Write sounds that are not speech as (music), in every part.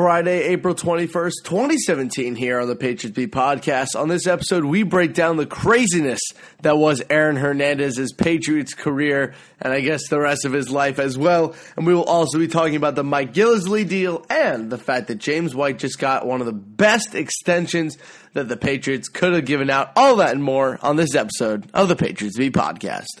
Friday, April 21st, 2017, here on the Patriots Beat podcast. On this episode, we break down the craziness that was Aaron Hernandez's Patriots career and I guess the rest of his life as well. And we will also be talking about the Mike Gillislee deal and the fact that James White just got one of the best extensions that the Patriots could have given out. All that and more on this episode of the Patriots Beat podcast.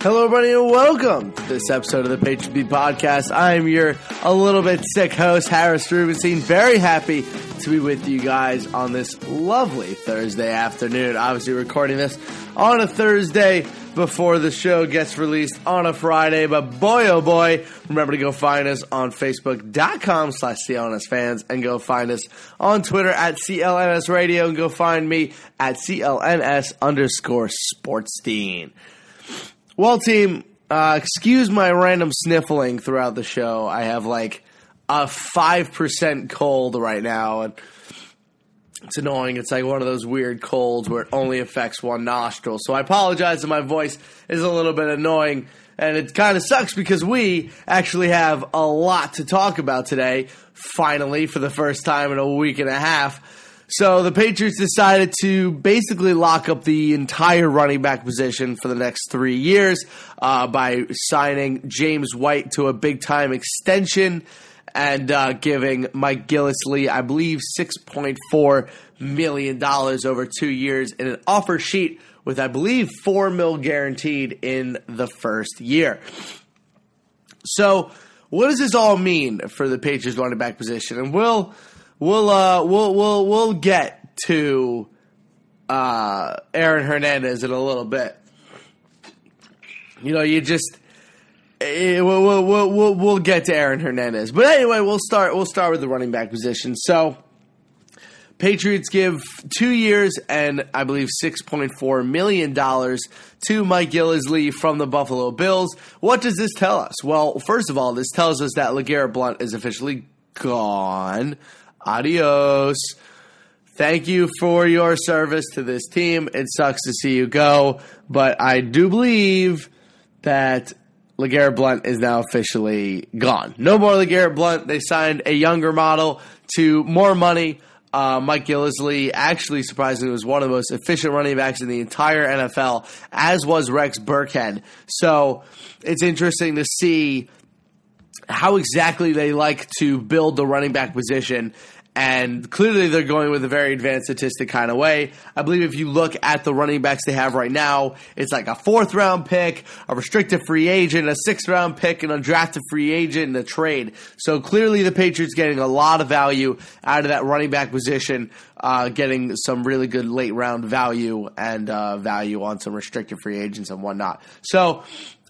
Hello, everybody, and welcome to this episode of the Patriot Beat Podcast. I am your a little bit sick host, Harris Rubenstein. Very happy to be with you guys on this lovely Thursday afternoon. Obviously, recording this on a Thursday before the show gets released on a Friday. But boy, oh boy, remember to go find us on Facebook.com slash CLNS fans and go find us on Twitter at CLNS Radio and go find me at CLNS underscore Sportstein. Well, team, uh, excuse my random sniffling throughout the show. I have like a 5% cold right now. And it's annoying. It's like one of those weird colds where it only affects one nostril. So I apologize if my voice is a little bit annoying. And it kind of sucks because we actually have a lot to talk about today, finally, for the first time in a week and a half. So the Patriots decided to basically lock up the entire running back position for the next three years uh, by signing James White to a big time extension and uh, giving Mike Gillislee, I believe, $6.4 million over two years in an offer sheet with, I believe, 4 mil guaranteed in the first year. So, what does this all mean for the Patriots running back position? And we'll we'll uh, we'll we'll we'll get to uh, Aaron Hernandez in a little bit. You know, you just eh, we'll, we'll, we'll, we'll get to Aaron Hernandez, but anyway, we'll start we'll start with the running back position. So. Patriots give two years and I believe $6.4 million to Mike Gillislee from the Buffalo Bills. What does this tell us? Well, first of all, this tells us that LeGarrette Blount is officially gone. Adios. Thank you for your service to this team. It sucks to see you go, but I do believe that LeGarrette Blount is now officially gone. No more LeGarrette Blount. They signed a younger model to more money. Uh, Mike Gillislee actually surprisingly was one of the most efficient running backs in the entire NFL, as was Rex Burkhead. So it's interesting to see how exactly they like to build the running back position and clearly, they're going with a very advanced statistic kind of way. I believe if you look at the running backs they have right now, it's like a fourth round pick, a restricted free agent, a sixth round pick, an undrafted free agent, and a trade. So clearly, the Patriots getting a lot of value out of that running back position, uh, getting some really good late round value and uh, value on some restricted free agents and whatnot. So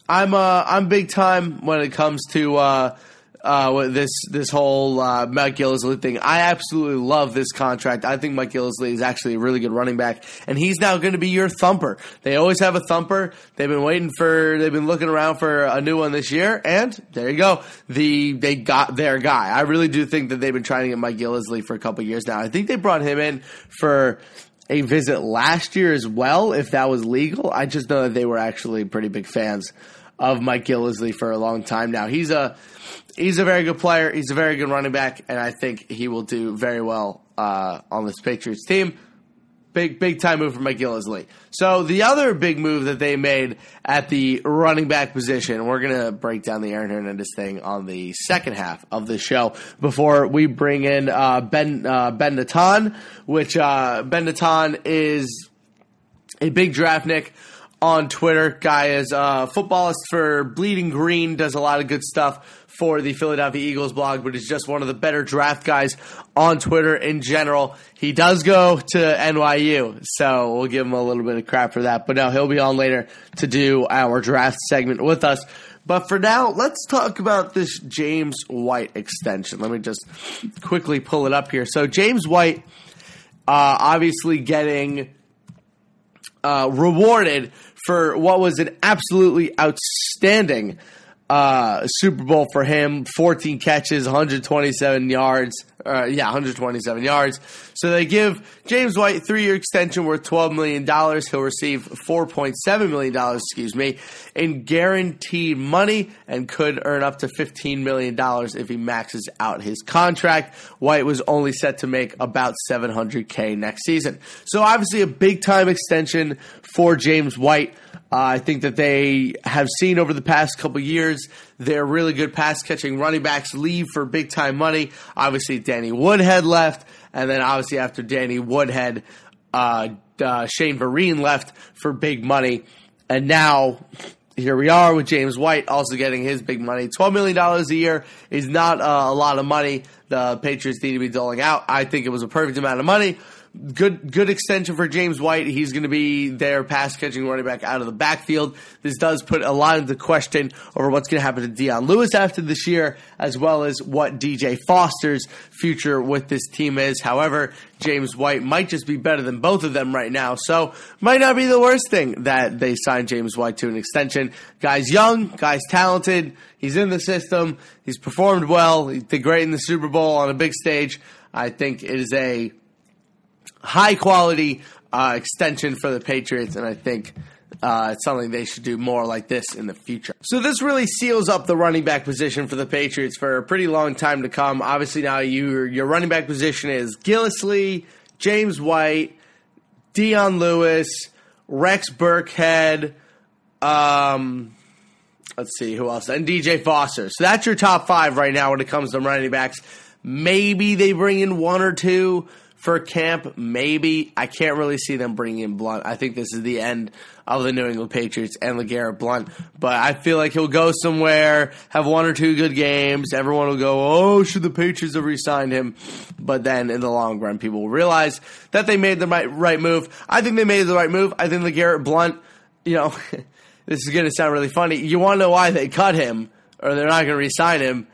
I'm uh, I'm big time when it comes to uh, uh, this this whole uh, Mike Gillislee thing. I absolutely love this contract. I think Mike Gillislee is actually a really good running back, and he's now going to be your thumper. They always have a thumper. They've been waiting for. They've been looking around for a new one this year, and there you go. The they got their guy. I really do think that they've been trying to get Mike Gillislee for a couple years now. I think they brought him in for a visit last year as well, if that was legal. I just know that they were actually pretty big fans of Mike Gillislee for a long time now. He's a he's a very good player. He's a very good running back, and I think he will do very well uh, on this Patriots team. Big big time move for Mike Gillislee. So the other big move that they made at the running back position, we're gonna break down the Aaron Hernandez thing on the second half of the show before we bring in uh, Ben uh, Ben Natan, which uh, Ben Natan is a big draft nick on Twitter. Guy is a footballist for Bleeding Green, does a lot of good stuff for the Philadelphia Eagles blog, but he's just one of the better draft guys on Twitter in general. He does go to NYU, so we'll give him a little bit of crap for that. But no, he'll be on later to do our draft segment with us. But for now, let's talk about this James White extension. Let me just quickly pull it up here. So James White, uh, obviously getting uh, rewarded for what was an absolutely outstanding uh, Super Bowl for him. 14 catches, 127 yards. Uh, yeah, 127 yards. So they give James White three year extension worth $12 million. He'll receive $4.7 million, excuse me, in guaranteed money and could earn up to $15 million if he maxes out his contract. White was only set to make about 700K next season. So obviously a big time extension for James White. Uh, I think that they have seen over the past couple years their really good pass catching running backs leave for big time money. Obviously, Danny Woodhead left, and then obviously after Danny Woodhead, uh, uh, Shane Vereen left for big money, and now here we are with James White also getting his big money. $12 million a year is not uh, a lot of money the Patriots need to be doling out. I think it was a perfect amount of money good good extension for James White. He's going to be their pass catching running back out of the backfield. This does put a lot of the question over what's going to happen to Dion Lewis after this year, as well as what DJ Foster's future with this team is. However, James White might just be better than both of them right now, so might not be the worst thing that they signed James White to an extension. Guy's young, guy's talented. He's in the system. He's performed well. He did great in the Super Bowl on a big stage. I think it is a high quality uh, extension for the Patriots, and I think uh, it's something they should do more like this in the future. So this really seals up the running back position for the Patriots for a pretty long time to come. Obviously, now your your running back position is Gillislee, James White, Dion Lewis, Rex Burkhead. Um, let's see who else, and DJ Foster. So that's your top five right now when it comes to running backs. Maybe they bring in one or two for camp, maybe. I can't really see them bringing in Blount. I think this is the end of the New England Patriots and LeGarrette Blount. But I feel like he'll go somewhere, have one or two good games. Everyone will go, oh, should the Patriots have re signed him? But then in the long run, people will realize that they made the right, right move. I think they made the right move. I think LeGarrette Blount, you know, (laughs) this is going to sound really funny. You want to know why they cut him or they're not going to re sign him?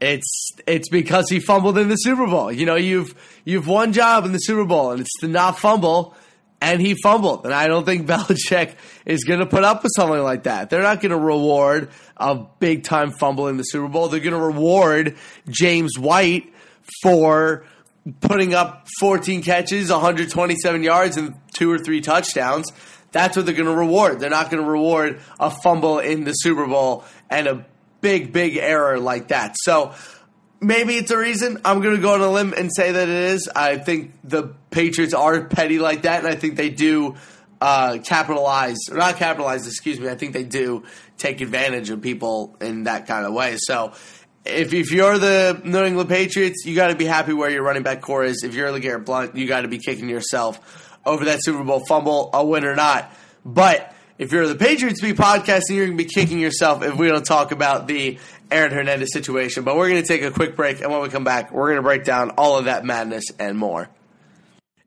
It's it's because he fumbled in the Super Bowl. You know, you've you've one job in the Super Bowl, and it's to not fumble. And he fumbled, and I don't think (laughs) Belichick is going to put up with something like that. They're not going to reward a big time fumble in the Super Bowl. They're going to reward James White for putting up 14 catches, 127 yards, and two or three touchdowns. That's what they're going to reward. They're not going to reward a fumble in the Super Bowl and a big, big error like that. So maybe it's a reason. I'm going to go on a limb and say that it is. I think the Patriots are petty like that, and I think they do uh, capitalize, or not capitalize, excuse me. I think they do take advantage of people in that kind of way. So if, if you're the New England Patriots, you got to be happy where your running back core is. If you're LeGarrette Blount, you got to be kicking yourself over that Super Bowl fumble, a win or not. But if you're the Patriots Beat podcasting, you're going to be kicking yourself if we don't talk about the Aaron Hernandez situation. But we're going to take a quick break, and when we come back, we're going to break down all of that madness and more.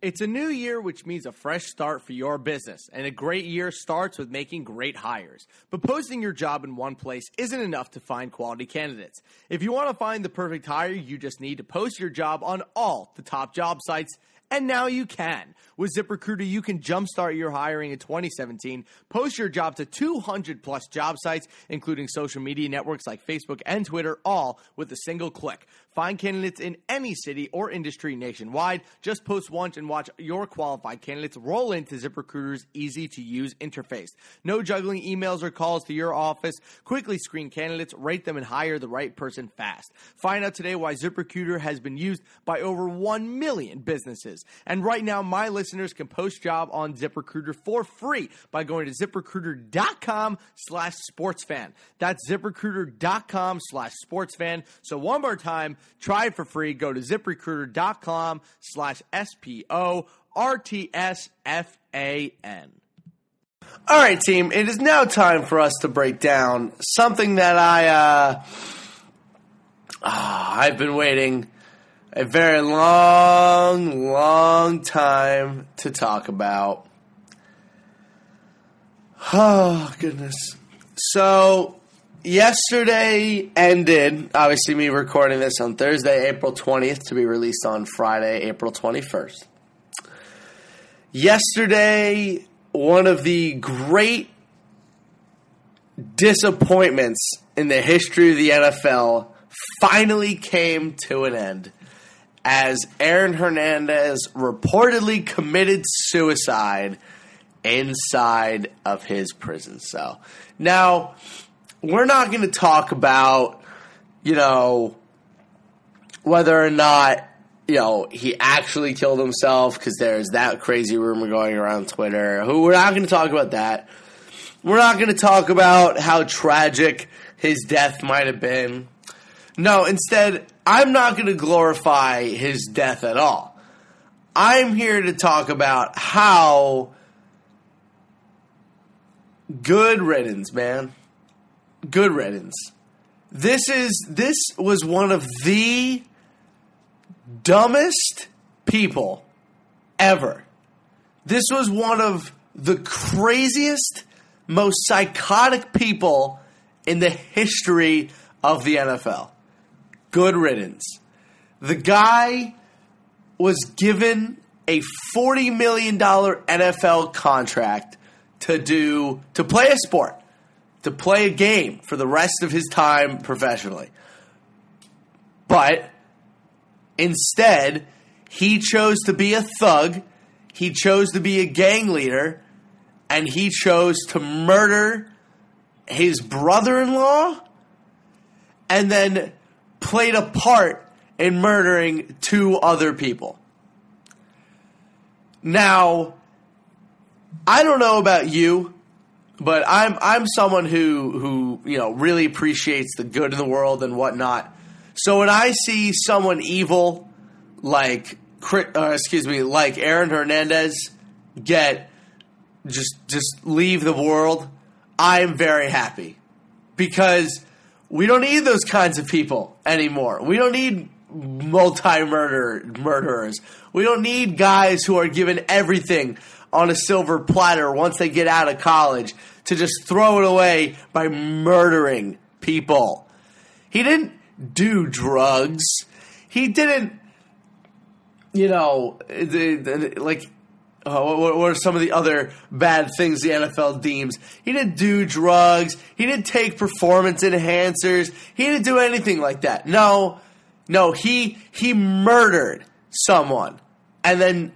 It's a new year, which means a fresh start for your business. And a great year starts with making great hires. But posting your job in one place isn't enough to find quality candidates. If you want to find the perfect hire, you just need to post your job on all the top job sites and now you can. With ZipRecruiter, you can jumpstart your hiring in 2017. Post your job to 200 plus job sites, including social media networks like Facebook and Twitter, all with a single click. Find candidates in any city or industry nationwide. Just post once and watch your qualified candidates roll into ZipRecruiter's easy to use interface. No juggling emails or calls to your office. Quickly screen candidates, rate them, and hire the right person fast. Find out today why ZipRecruiter has been used by over 1 million businesses. And right now, my listeners can post job on ZipRecruiter for free by going to ziprecruiter.com slash sportsfan. That's ziprecruiter.com slash sportsfan. So one more time, try it for free. Go to ziprecruiter.com slash S P O R T S F A N. All right, team. It is now time for us to break down something that I uh, ah, I've been waiting a very long, long time to talk about. (sighs) Oh goodness! So yesterday ended. Obviously, me recording this on Thursday, April twentieth, to be released on Friday, April twenty first. Yesterday, one of the great disappointments in the history of the NFL finally came to an end as Aaron Hernandez reportedly committed suicide inside of his prison cell. Now, we're not going to talk about, you know, whether or not, you know, he actually killed himself because there's that crazy rumor going around Twitter. Who we're not going to talk about that. We're not going to talk about how tragic his death might have been. No, instead, I'm not going to glorify his death at all. I'm here to talk about how good riddance, man. Good riddance. This is this was one of the dumbest people ever. This was one of the craziest, most psychotic people in the history of the NFL. Good riddance. The guy was given a $40 million NFL contract to do to play a sport, to play a game for the rest of his time professionally. But instead, he chose to be a thug, he chose to be a gang leader, and he chose to murder his brother-in-law and then played a part in murdering two other people. Now, I don't know about you, but I'm I'm someone who who you know really appreciates the good in the world and whatnot. So when I see someone evil like uh, excuse me like Aaron Hernandez get just just leave the world, I'm very happy because we don't need those kinds of people anymore. We don't need multi murder murderers. We don't need guys who are given everything on a silver platter once they get out of college to just throw it away by murdering people. He didn't do drugs. He didn't, you know, like uh, what, what, are some of the other bad things the NFL deems? He didn't do drugs. He didn't take performance enhancers. He didn't do anything like that. No, no, he he murdered someone and then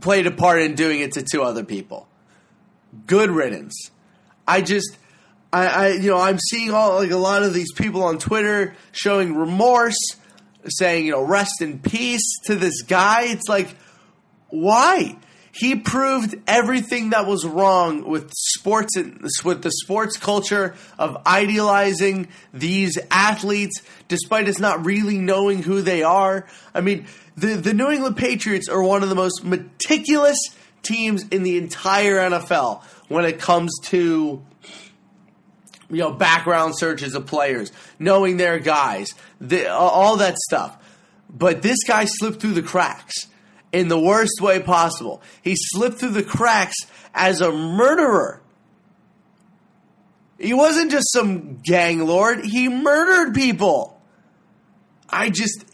played a part in doing it to two other people. Good riddance. I just, I, I you know, I'm seeing all like a lot of these people on Twitter showing remorse, saying you know, rest in peace to this guy. It's like, why? He proved everything that was wrong with sports with the sports culture of idealizing these athletes, despite us not really knowing who they are. I mean, the the New England Patriots are one of the most meticulous teams in the entire NFL when it comes to you know background searches of players, knowing their guys, the, all that stuff. But this guy slipped through the cracks in the worst way possible. He slipped through the cracks as a murderer. He wasn't just some gang lord, he murdered people. I just.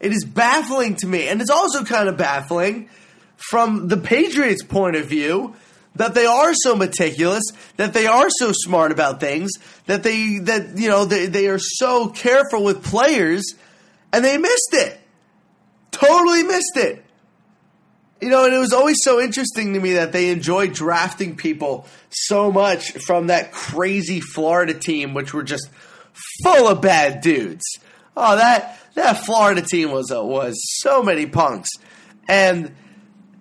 It is baffling to me. And it's also kind of baffling from the Patriots' point of view that they are so meticulous, that they are so smart about things, that they that you know they, they are so careful with players and they missed it. Totally missed it. You know, and it was always so interesting to me that they enjoyed drafting people so much from that crazy Florida team, which were just full of bad dudes. Oh, that that Florida team was a, was so many punks, and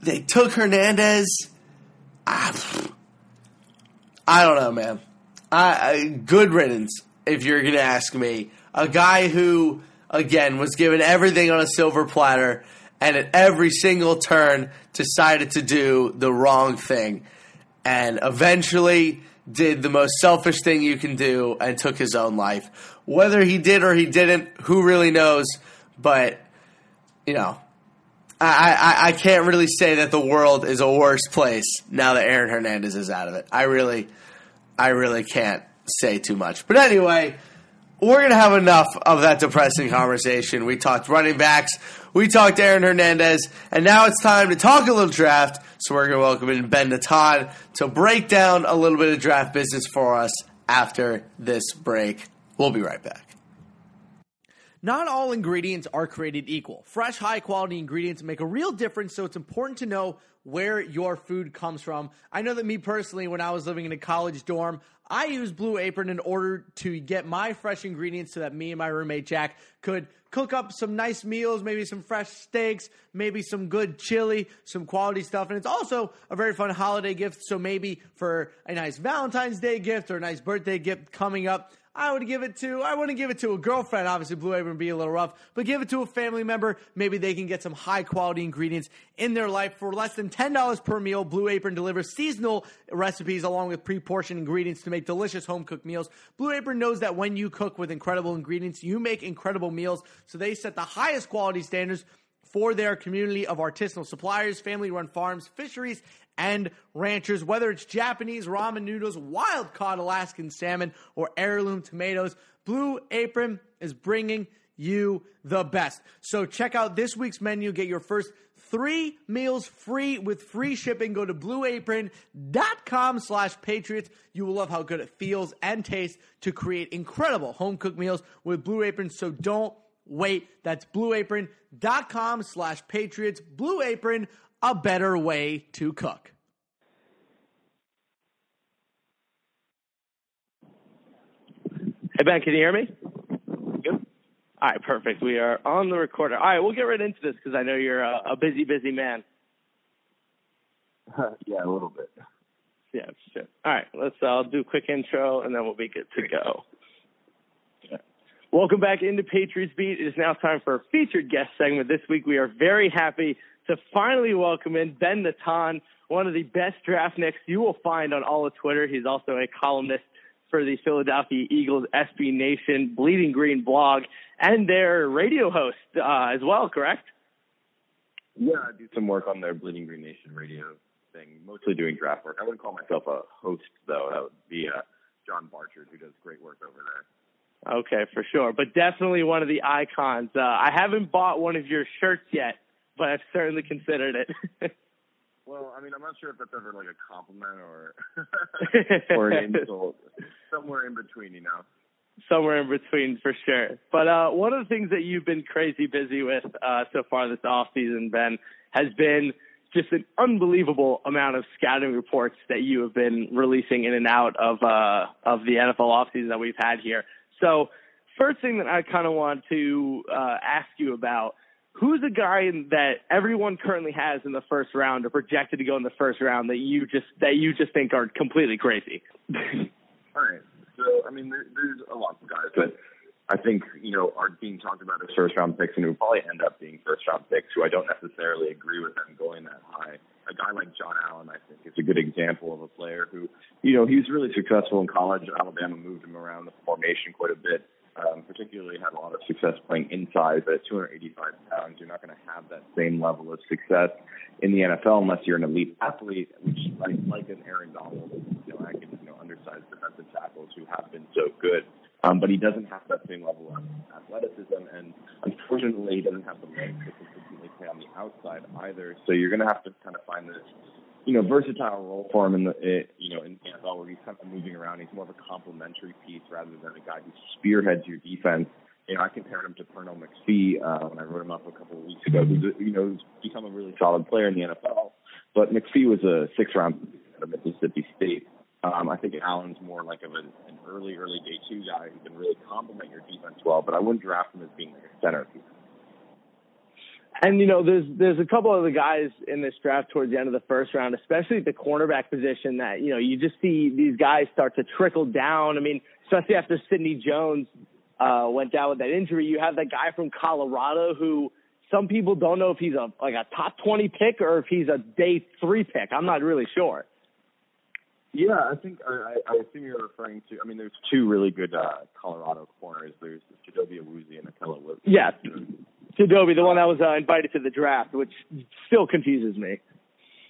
they took Hernandez. Ah, I don't know, man. I, I, good riddance, if you're to ask me. A guy who again, was given everything on a silver platter and at every single turn decided to do the wrong thing. and eventually did the most selfish thing you can do and took his own life. Whether he did or he didn't, who really knows? But, you know, I, I, I can't really say that the world is a worse place now that Aaron Hernandez is out of it. I really, I really can't say too much. But anyway, we're going to have enough of that depressing conversation. We talked running backs, we talked Aaron Hernandez, and now it's time to talk a little draft. So we're going to welcome in Ben Natan to break down a little bit of draft business for us after this break. We'll be right back. Not all ingredients are created equal. Fresh, high quality ingredients make a real difference, so it's important to know where your food comes from. I know that me personally, when I was living in a college dorm, I used Blue Apron in order to get my fresh ingredients so that me and my roommate Jack could cook up some nice meals, maybe some fresh steaks, maybe some good chili, some quality stuff. And it's also a very fun holiday gift. So maybe for a nice Valentine's Day gift or a nice birthday gift coming up, I would give it to, I wouldn't give it to a girlfriend. Obviously, Blue Apron would be a little rough, but give it to a family member. Maybe they can get some high quality ingredients in their life for less than $10 per meal. Blue Apron delivers seasonal recipes along with pre portioned ingredients to make delicious home cooked meals. Blue Apron knows that when you cook with incredible ingredients, you make incredible meals. So they set the highest quality standards for their community of artisanal suppliers, family run farms, fisheries, and ranchers. Whether it's Japanese ramen noodles, wild caught Alaskan salmon, or heirloom tomatoes, Blue Apron is bringing you the best. So check out this week's menu. Get your first three meals free with free shipping. Go to blueapron.com slash patriots. You will love how good it feels and tastes to create incredible home cooked meals with Blue Apron. So don't wait. That's blueapron.com slash patriots. Blue Apron, a better way to cook. Hey, Ben, can you hear me? Good. All right, perfect. We are on the recorder. All right, we'll get right into this because I know you're a, a busy, busy man. (laughs) yeah, a little bit. Yeah, sure. All right, let's. Uh, I'll do a quick intro and then we'll be good to go. Welcome back into Patriots Beat. It is now time for a featured guest segment. This week we are very happy to finally welcome in Ben Natan, one of the best draft nicks you will find on all of Twitter. He's also a columnist for the Philadelphia Eagles SB Nation Bleeding Green blog and their radio host uh, as well, correct? Yeah, I do some work on their Bleeding Green Nation radio thing, mostly doing draft work. I wouldn't call myself a host, though. That would be uh, John Barchard, who does great work over there. Okay, for sure. But definitely one of the icons. Uh, I haven't bought one of your shirts yet, but I've certainly considered it. (laughs) well, I mean, I'm not sure if that's ever like a compliment or (laughs) or an insult. Somewhere in between, you know. Somewhere in between, for sure. But uh, one of the things that you've been crazy busy with uh, so far this off season, Ben, has been just an unbelievable amount of scouting reports that you have been releasing in and out of uh, of the NFL offseason that we've had here. So, first thing that I kind of want to uh, ask you about who's a guy that everyone currently has in the first round or projected to go in the first round that you just that you just think are completely crazy? (laughs) All right. So I mean, there, there's a lot of guys that I think you know are being talked about as first round picks and who probably end up being first round picks who I don't necessarily agree with them going that high. A guy like John Allen, I think, is a good example of a player who, you know, he was really successful in college. Alabama moved him around the formation quite a bit um, particularly had a lot of success playing inside, but at 285 pounds, you're not going to have that same level of success in the NFL unless you're an elite athlete, which like like an Aaron Donald, you know, I can you know undersized defensive tackles who have been so good. Um, but he doesn't have that same level of athleticism, and unfortunately, he doesn't have the legs to consistently play on the outside either. So you're going to have to kind of find this you know, versatile role for him in the, it, you know, in the NFL where he's kind of moving around. He's more of a complementary piece rather than a guy who spearheads your defense. You know, I compared him to Pernell McPhee uh, when I wrote him up a couple of weeks ago. Who's you know who's become a really solid player in the NFL. But McPhee was a six round at of Mississippi State. Um, I think Allen's more like of an, an early, early day two guy who can really complement your defense well. But I wouldn't draft him as being like a center piece. And you know, there's there's a couple of the guys in this draft towards the end of the first round, especially at the cornerback position, that you know you just see these guys start to trickle down. I mean, especially after Sidney Jones uh, went down with that injury, you have that guy from Colorado who some people don't know if he's a like a top 20 pick or if he's a day three pick. I'm not really sure. Yeah, I think I, I assume you're referring to. I mean, there's two really good uh, Colorado corners. There's Chidobe Awuzie and Ahkello Witherspoon. Yeah, Chidobe, the one that was uh, invited to the draft, which still confuses me.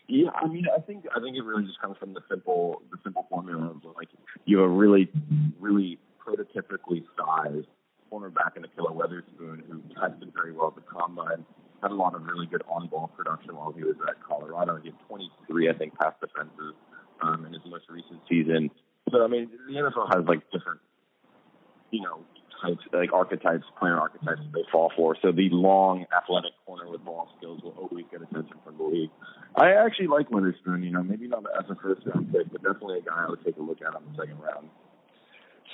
Yeah, I mean, I think I think it really just comes from the simple the simple formula of like you have a really really prototypically sized cornerback in Ahkello Witherspoon who tested very well at the combine, had a lot of really good on ball production while he was at Colorado. He had 23, I think, pass defenses um, in his most recent season. So I mean, the NFL has like different, you know, types like archetypes, player archetypes they fall for. So the long, athletic corner with ball skills will always get attention from the league. I actually like Witherspoon. You know, maybe not as a first round pick, but definitely a guy I would take a look at in the second round.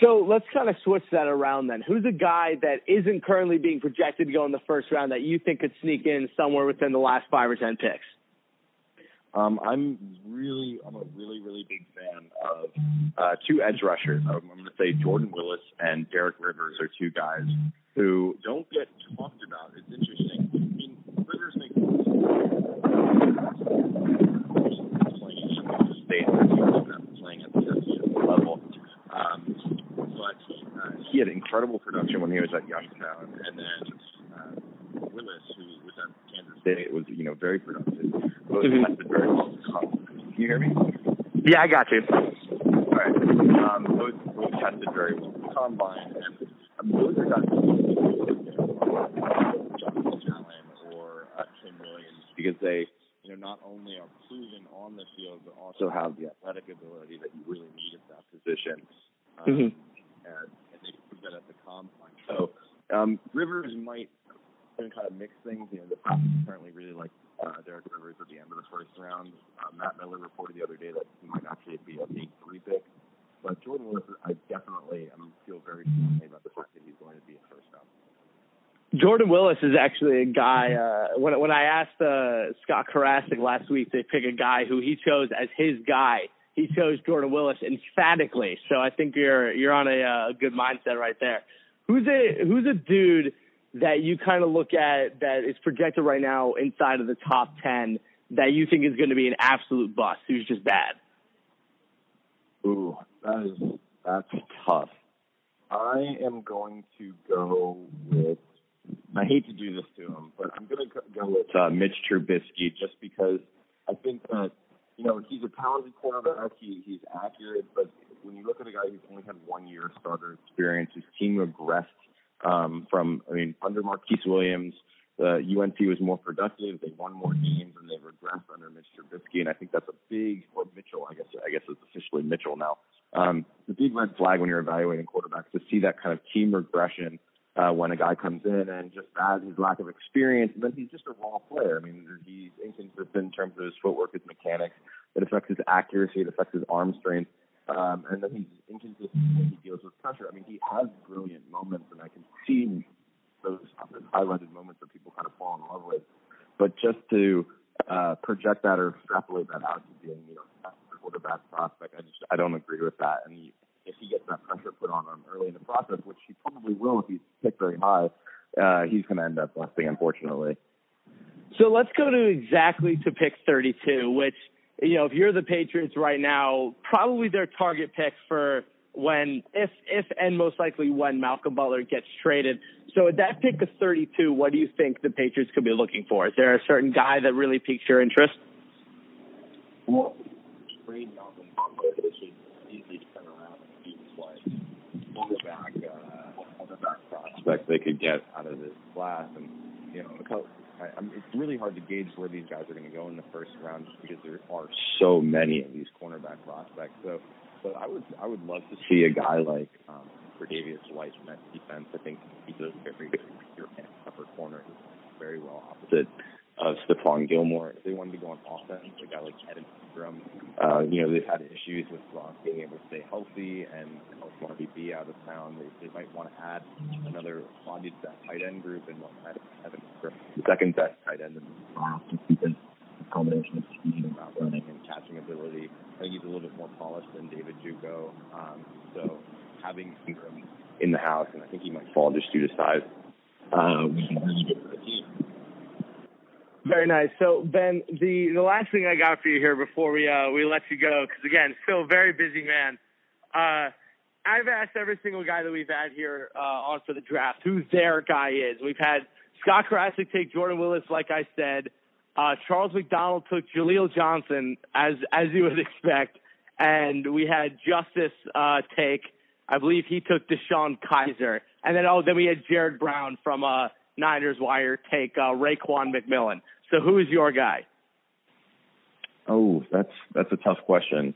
So let's kind of switch that around then. Who's a guy that isn't currently being projected to go in the first round that you think could sneak in somewhere within the last five or ten picks? Um, I'm really, I'm a really, really big fan of uh, two edge rushers. I'm, going to say Jordan Willis and Derek Rivers are two guys who don't get talked about. It's interesting. I mean, Rivers makes State, playing at the level. Um, but uh, he had incredible production when he was at Youngstown, and then uh, Willis, who was at Kansas State, was you know very productive. Both Mhm. tested very well. Can you hear me? Yeah, I got you. All right. Um, both, both tested very well. Combine and um, those are guys Jonathan Allen or uh, Tim Williams because they, you know, not only are proven on the field but also have the athletic ability that you really need at that position. Um, Mhm. and, and they prove that at the combine. So um, Rivers might kind of mix things. You know, the Falcons currently really like uh, Derek Rivers at the end of the first round. Uh, Matt Miller reported the other day that he might actually be a big three pick. But Jordan Willis, I definitely um, feel very strongly about the fact that he's going to be a first round. Jordan Willis is actually a guy. Uh, when when I asked uh, Scott Karasik last week to pick a guy who he chose as his guy, he chose Jordan Willis emphatically. So I think you're you're on a, uh, good mindset right there. Who's a who's a dude that you kind of look at that is projected right now inside of the top ten that you think is going to be an absolute bust? Who's just bad? Ooh, that is that's tough. I am going to go with. I hate to do this to him, but I'm going to go with uh, Mitch Trubisky just because I think that you know he's a talented quarterback. He he's accurate, but when you look at a guy who's only had one year starter experience, his team regressed um, from. I mean, under Marquise Williams, the UNC was more productive. They won more games, and they regressed under Mitch Trubisky. And I think that's a big or Mitchell. I guess I guess it's officially Mitchell now. Um, the big red flag when you're evaluating quarterbacks to see that kind of team regression uh, when a guy comes in and just adds his lack of experience, and then he's just a raw player. I mean, he's inconsistent in terms of his footwork, his mechanics. It affects his accuracy. It affects his arm strength. Um, and then he's inconsistent when he deals with pressure. I mean, he has brilliant moments, and I can see those, those highlighted moments that people kind of fall in love with. But just to uh, project that or extrapolate that out to being, you know, a quarterback prospect, I just I don't agree with that. And if he gets that pressure put on him early in the process, which he probably will if he's picked very high, uh, he's going to end up busting, unfortunately. So let's go to exactly to pick 32, which, you know, if you're the Patriots right now, probably their target pick for when, if, if, and most likely when Malcolm Butler gets traded. So at that pick of 32, what do you think the Patriots could be looking for? Is there a certain guy that really piques your interest? Well, trade Malcolm Butler, this should easily turn around and see what quarterback, uh, quarterback prospect they could get out of this class. And, you know, couple, I, I mean, it's really hard to gauge where these guys are going to go in the first round just because there are so many of these cornerback prospects. So, but I would I would love to see a guy like um, Davius White in that defense. I think he's a very good upper corner, very well opposite of Stephon Gilmore. If they wanted to go on offense, a guy like Evan Engram, uh, you know, they've had issues with Gronk being able to stay healthy and Marty B out of town. They, they might want to add another bodied that tight end group and want to add Evan Engram, the second best tight end in the just because combination of speed and route running and catching ability. I think he's a little bit more polished than David Njoku. Um, so having Engram in the house, and I think he might fall just due to size, uh, would be really good for the team. Very nice. So Ben, the the last thing I got for you here before we uh, we let you go, because again, still a very busy man. Uh, I've asked every single guy that we've had here uh, on for the draft who their guy is. We've had Scott Karasik take Jordan Willis, like I said. Uh, Charles McDonald took Jaleel Johnson, as as you would expect, and we had Justice uh, take. I believe he took DeShone Kizer, and then oh, then we had Jared Brown from uh, Niners Wire take uh, Raekwon McMillan. So who is your guy? Oh, that's that's a tough question.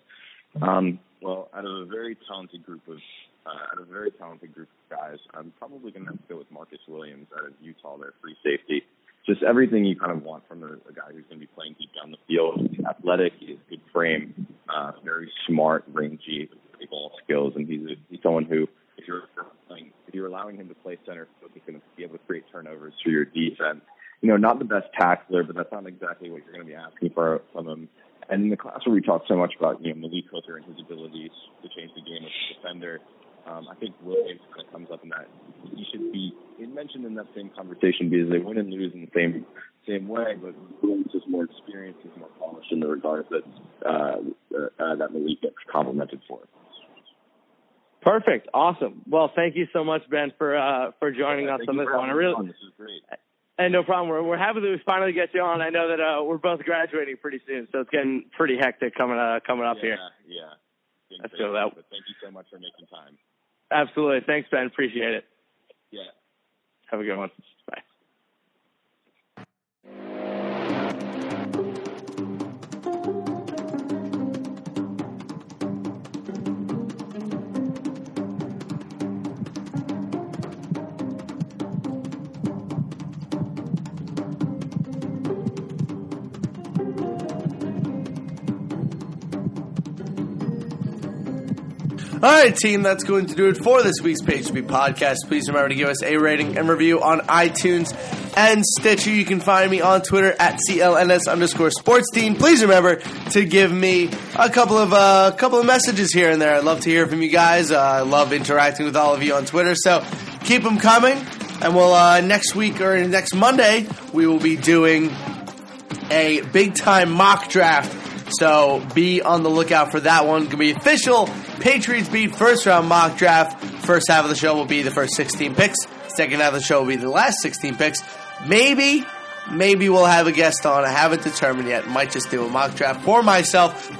Um, well, out of a very talented group of uh, out of a very talented group of guys, I'm probably going to have to go with Marcus Williams out of Utah, their free safety. Just everything you kind of want from a, a guy who's going to be playing deep down the field. He's athletic, he has good frame, uh, very smart, rangy, with ball skills, and he's a, he's someone who, if you're playing, if you're allowing him to play center he's going to be able to create turnovers for your defense. You know, not the best tackler, but that's not exactly what you're going to be asking for from him. And in the class where we talked so much about, you know, Malik Hooker and his abilities to change the game as a defender, um, I think Williams kind of comes up in that he should be mentioned in that same conversation because they win and lose in the same same way, but Williams is more experienced, he's more polished in the regards that uh, uh, that Malik gets complimented for. Perfect, awesome. Well, thank you so much, Ben, for uh, for joining yeah, us on this one. I really, on. this is great. And no problem. We're we're happy that we finally get you on. I know that uh, we're both graduating pretty soon, so it's getting pretty hectic coming uh, coming up yeah, here. Yeah, yeah. Let's go that. But thank you so much for making time. Absolutely. Thanks, Ben. Appreciate it. Yeah. Have a good one. Bye. All right, team, that's going to do it for this week's Page Speed podcast. Please remember to give us a rating and review on iTunes and Stitcher. You can find me on Twitter at CLNS underscore sports team. Please remember to give me a couple of uh, couple of messages here and there. I'd love to hear from you guys. Uh, I love interacting with all of you on Twitter, so keep them coming. And we'll uh, next week or next Monday we will be doing a big time mock draft. So be on the lookout for that one. It's Gonna be official Patriots beat first round mock draft. First half of the show will be the first 16 picks. Second half of the show will be the last 16 picks. Maybe, maybe we'll have a guest on. I haven't determined yet. Might just do a mock draft for myself.